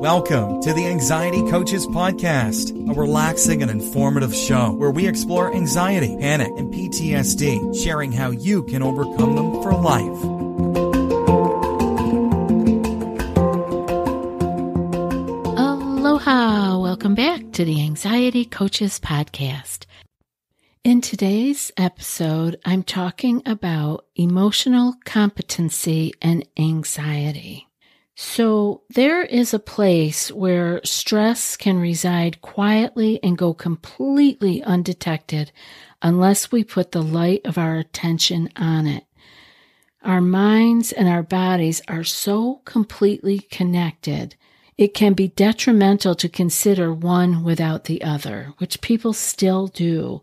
Welcome to the Anxiety Coaches Podcast, a relaxing and informative show where we explore anxiety, panic, and PTSD, sharing how you can overcome them for life. Aloha! Welcome back to the Anxiety Coaches Podcast. In today's episode, I'm talking about emotional competency and anxiety. So there is a place where stress can reside quietly and go completely undetected unless we put the light of our attention on it. Our minds and our bodies are so completely connected. It can be detrimental to consider one without the other, which people still do.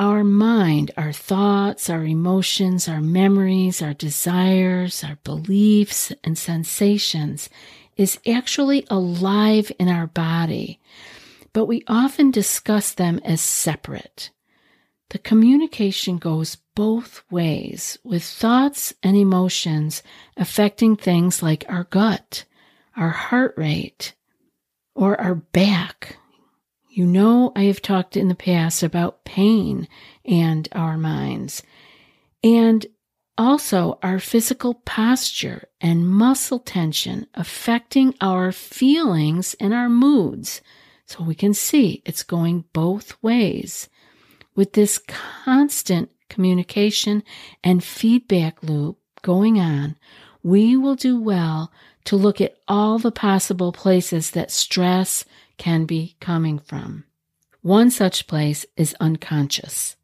Our mind, our thoughts, our emotions, our memories, our desires, our beliefs, and sensations is actually alive in our body, but we often discuss them as separate. The communication goes both ways, with thoughts and emotions affecting things like our gut, our heart rate, or our back, you know, I have talked in the past about pain and our minds, and also our physical posture and muscle tension affecting our feelings and our moods. So we can see it's going both ways. With this constant communication and feedback loop going on, we will do well to look at all the possible places that stress can be coming from. One such place is unconscious.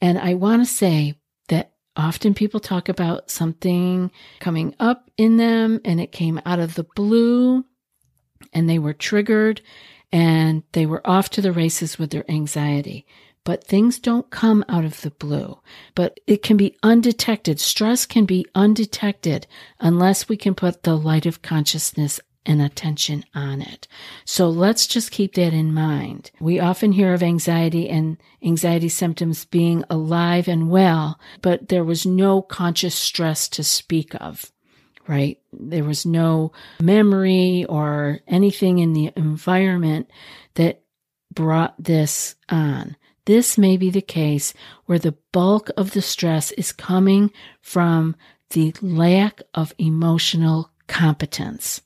And I want to say that often people talk about something coming up in them and it came out of the blue and they were triggered and they were off to the races with their anxiety. But things don't come out of the blue, but it can be undetected. Stress can be undetected unless we can put the light of consciousness and attention on it. So let's just keep that in mind. We often hear of anxiety and anxiety symptoms being alive and well, but there was no conscious stress to speak of, right? There was no memory or anything in the environment that brought this on. This may be the case where the bulk of the stress is coming from the lack of emotional competence.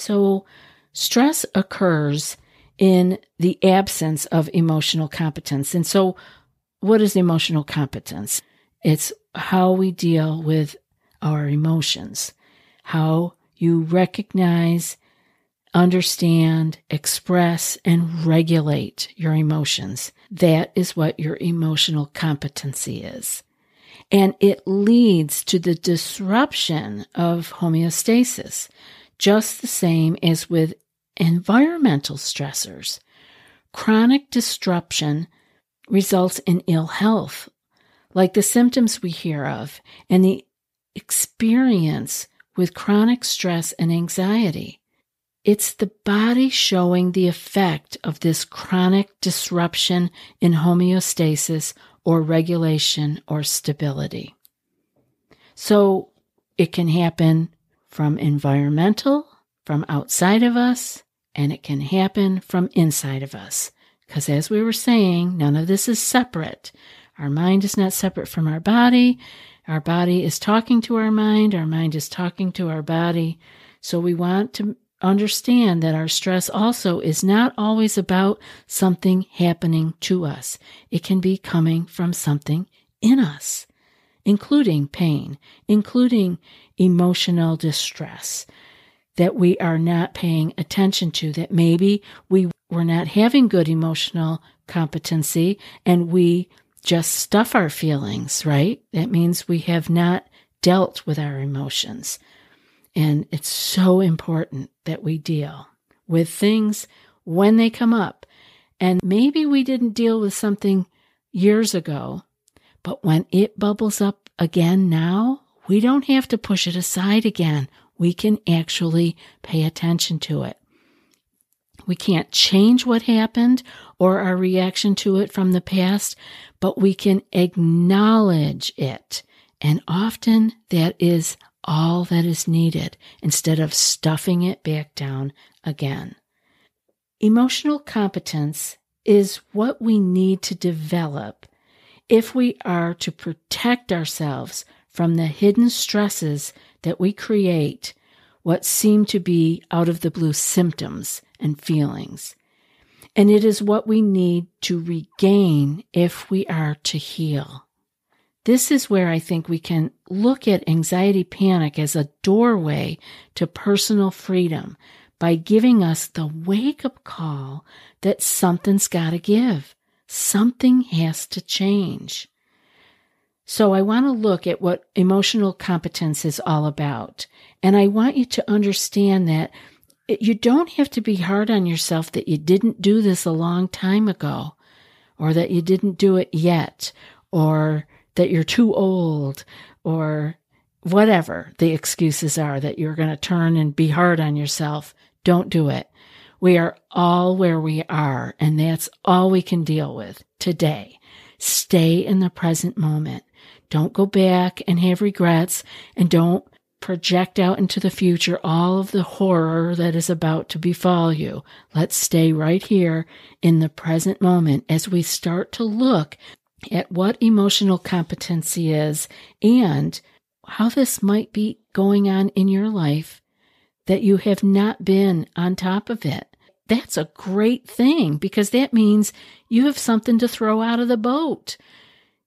So, stress occurs in the absence of emotional competence. And so, what is emotional competence? It's how we deal with our emotions, how you recognize, understand, express, and regulate your emotions. That is what your emotional competency is. And it leads to the disruption of homeostasis just the same as with environmental stressors. Chronic disruption results in ill health, like the symptoms we hear of and the experience with chronic stress and anxiety. It's the body showing the effect of this chronic disruption in homeostasis or regulation or stability. So it can happen from environmental, from outside of us, and it can happen from inside of us. Because as we were saying, none of this is separate. Our mind is not separate from our body, Our body is talking to our mind, our mind is talking to our body. So we want to understand that our stress also is not always about something happening to us. It can be coming from something in us, including pain, including emotional distress that we are not paying attention to, that maybe we were not having good emotional competency and we just stuff our feelings, right? That means we have not dealt with our emotions. And it's so important that we deal with things when they come up. And maybe we didn't deal with something years ago, but when it bubbles up again now, we don't have to push it aside again. We can actually pay attention to it. We can't change what happened or our reaction to it from the past, but we can acknowledge it. And often that is all that is needed instead of stuffing it back down again. Emotional competence is what we need to develop if we are to protect ourselves from the hidden stresses that we create what seem to be out of the blue symptoms and feelings. And it is what we need to regain if we are to heal. This is where I think we can look at anxiety panic as a doorway to personal freedom by giving us the wake up call that something's got to give. Something has to change. So I want to look at what emotional competence is all about. And I want you to understand that you don't have to be hard on yourself that you didn't do this a long time ago or that you didn't do it yet or that you're too old or whatever the excuses are that you're going to turn and be hard on yourself. Don't do it. We are all where we are, and that's all we can deal with today. Stay in the present moment. Don't go back and have regrets, and don't project out into the future all of the horror that is about to befall you. Let's stay right here in the present moment as we start to look at what emotional competency is and how this might be going on in your life that you have not been on top of it. That's a great thing because that means you have something to throw out of the boat.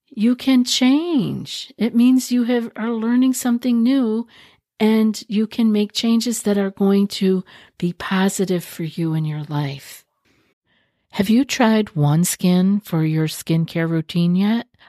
You can change. It means you have are learning something new and you can make changes that are going to be positive for you in your life. Have you tried OneSkin for your skincare routine yet?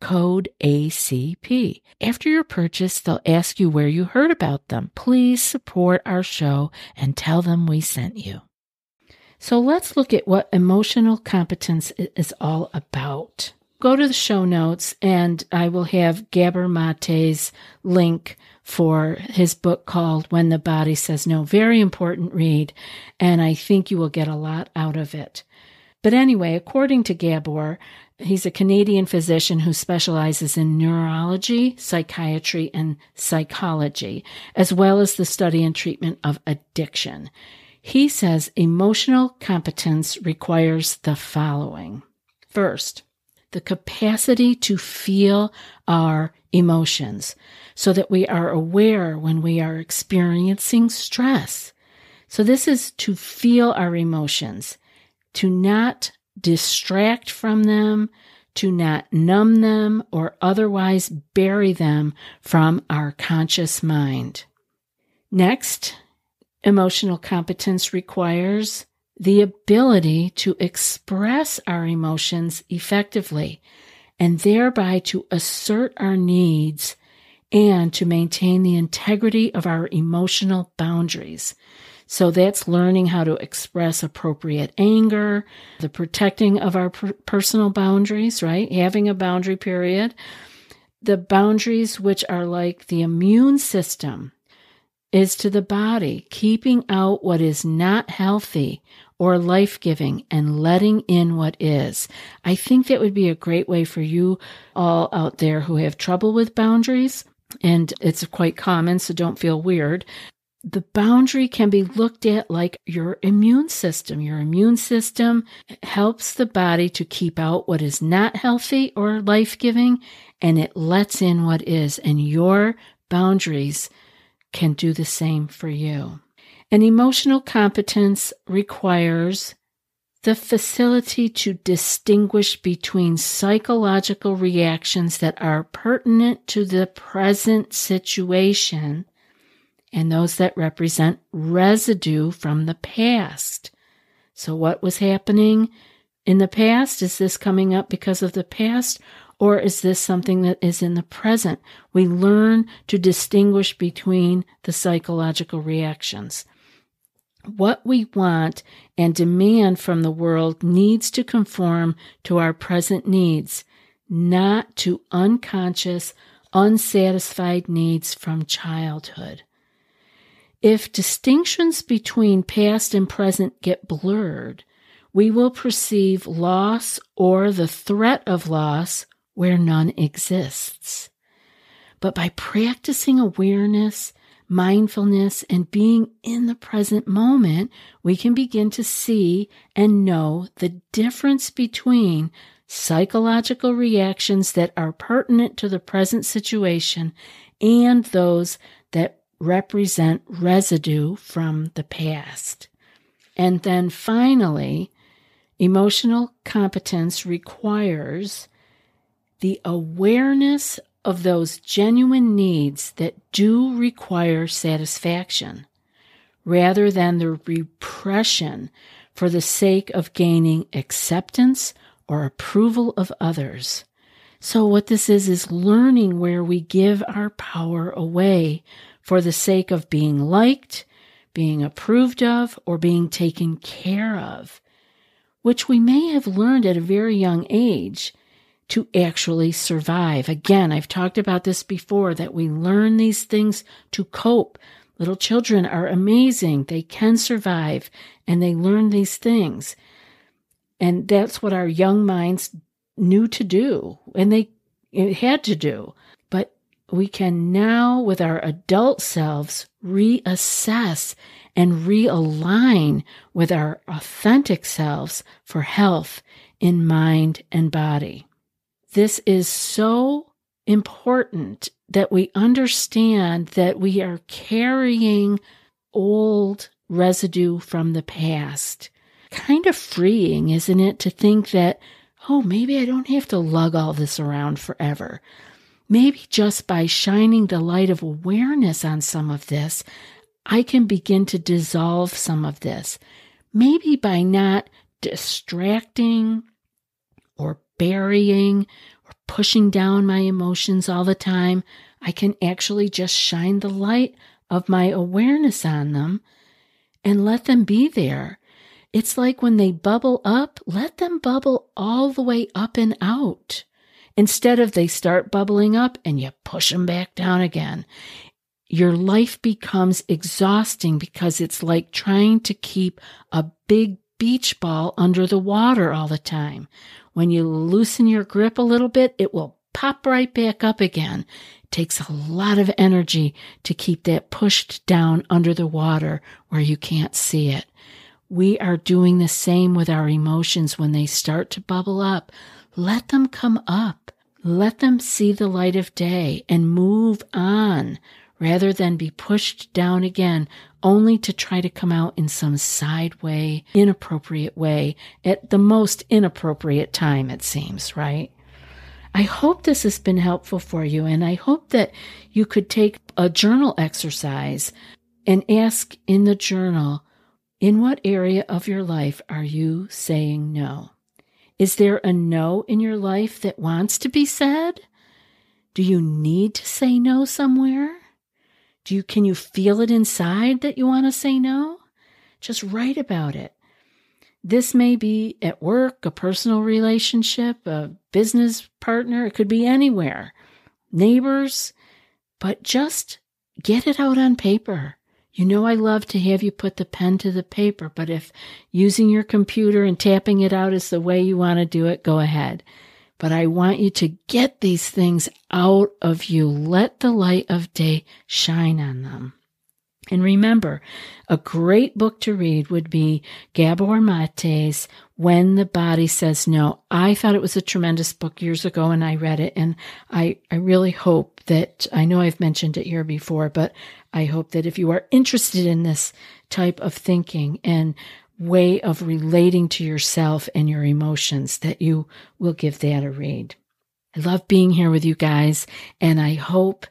code ACP. After your purchase, they'll ask you where you heard about them. Please support our show and tell them we sent you. So let's look at what emotional competence is all about. Go to the show notes and I will have Gabor Mate's link for his book called When the Body Says No. Very important read, and I think you will get a lot out of it. But anyway, according to Gabor, He's a Canadian physician who specializes in neurology, psychiatry, and psychology, as well as the study and treatment of addiction. He says emotional competence requires the following. First, the capacity to feel our emotions so that we are aware when we are experiencing stress. So this is to feel our emotions, to not distract from them, to not numb them or otherwise bury them from our conscious mind. Next, emotional competence requires the ability to express our emotions effectively and thereby to assert our needs and to maintain the integrity of our emotional boundaries. So that's learning how to express appropriate anger, the protecting of our per- personal boundaries, right? Having a boundary period. The boundaries, which are like the immune system, is to the body, keeping out what is not healthy or life giving and letting in what is. I think that would be a great way for you all out there who have trouble with boundaries. And it's quite common, so don't feel weird the boundary can be looked at like your immune system. Your immune system helps the body to keep out what is not healthy or life giving, and it lets in what is. And your boundaries can do the same for you. And emotional competence requires the facility to distinguish between psychological reactions that are pertinent to the present situation and those that represent residue from the past. So, what was happening in the past? Is this coming up because of the past? Or is this something that is in the present? We learn to distinguish between the psychological reactions. What we want and demand from the world needs to conform to our present needs, not to unconscious, unsatisfied needs from childhood. If distinctions between past and present get blurred, we will perceive loss or the threat of loss where none exists. But by practicing awareness, mindfulness, and being in the present moment, we can begin to see and know the difference between psychological reactions that are pertinent to the present situation and those that represent residue from the past. And then finally, emotional competence requires the awareness of those genuine needs that do require satisfaction rather than the repression for the sake of gaining acceptance or approval of others. So, what this is, is learning where we give our power away for the sake of being liked, being approved of, or being taken care of, which we may have learned at a very young age to actually survive. Again, I've talked about this before that we learn these things to cope. Little children are amazing. They can survive and they learn these things. And that's what our young minds knew to do and they had to do we can now, with our adult selves, reassess and realign with our authentic selves for health in mind and body. This is so important that we understand that we are carrying old residue from the past. Kind of freeing, isn't it, to think that, oh, maybe I don't have to lug all this around forever. Maybe just by shining the light of awareness on some of this, I can begin to dissolve some of this. Maybe by not distracting or burying or pushing down my emotions all the time, I can actually just shine the light of my awareness on them and let them be there. It's like when they bubble up, let them bubble all the way up and out. Instead of they start bubbling up and you push them back down again. Your life becomes exhausting because it's like trying to keep a big beach ball under the water all the time. When you loosen your grip a little bit, it will pop right back up again. It takes a lot of energy to keep that pushed down under the water where you can't see it. We are doing the same with our emotions when they start to bubble up let them come up. Let them see the light of day and move on rather than be pushed down again only to try to come out in some side way, inappropriate way at the most inappropriate time, it seems, right? I hope this has been helpful for you, and I hope that you could take a journal exercise and ask in the journal, in what area of your life are you saying no? Is there a no in your life that wants to be said? Do you need to say no somewhere? Do you can you feel it inside that you want to say no? Just write about it. This may be at work, a personal relationship, a business partner, it could be anywhere. Neighbors, but just get it out on paper. You know, I love to have you put the pen to the paper, but if using your computer and tapping it out is the way you want to do it, go ahead. But I want you to get these things out of you. Let the light of day shine on them. And remember, a great book to read would be Gabor Mate's When the Body Says No. I thought it was a tremendous book years ago and I read it and I, I really hope that, I know I've mentioned it here before, but I hope that if you are interested in this type of thinking and way of relating to yourself and your emotions, that you will give that a read. I love being here with you guys and I hope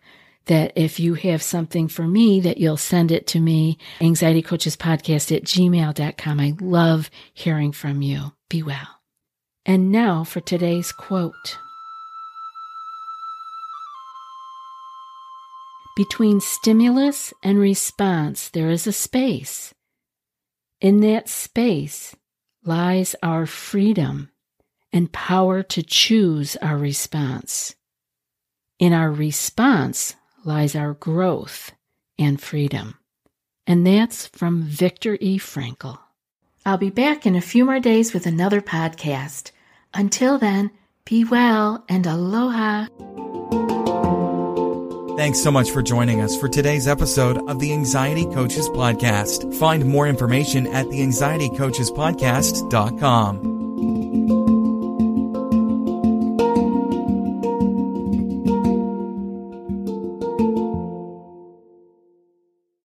that if you have something for me that you'll send it to me anxiety coaches podcast at gmail.com i love hearing from you. Be well. And now for today's quote. Between stimulus and response there is a space. In that space lies our freedom and power to choose our response. In our response lies our growth and freedom. And that's from Viktor E. Frankl. I'll be back in a few more days with another podcast. Until then, be well and aloha. Thanks so much for joining us for today's episode of the Anxiety Coaches Podcast. Find more information at the anxietycoachespodcast.com.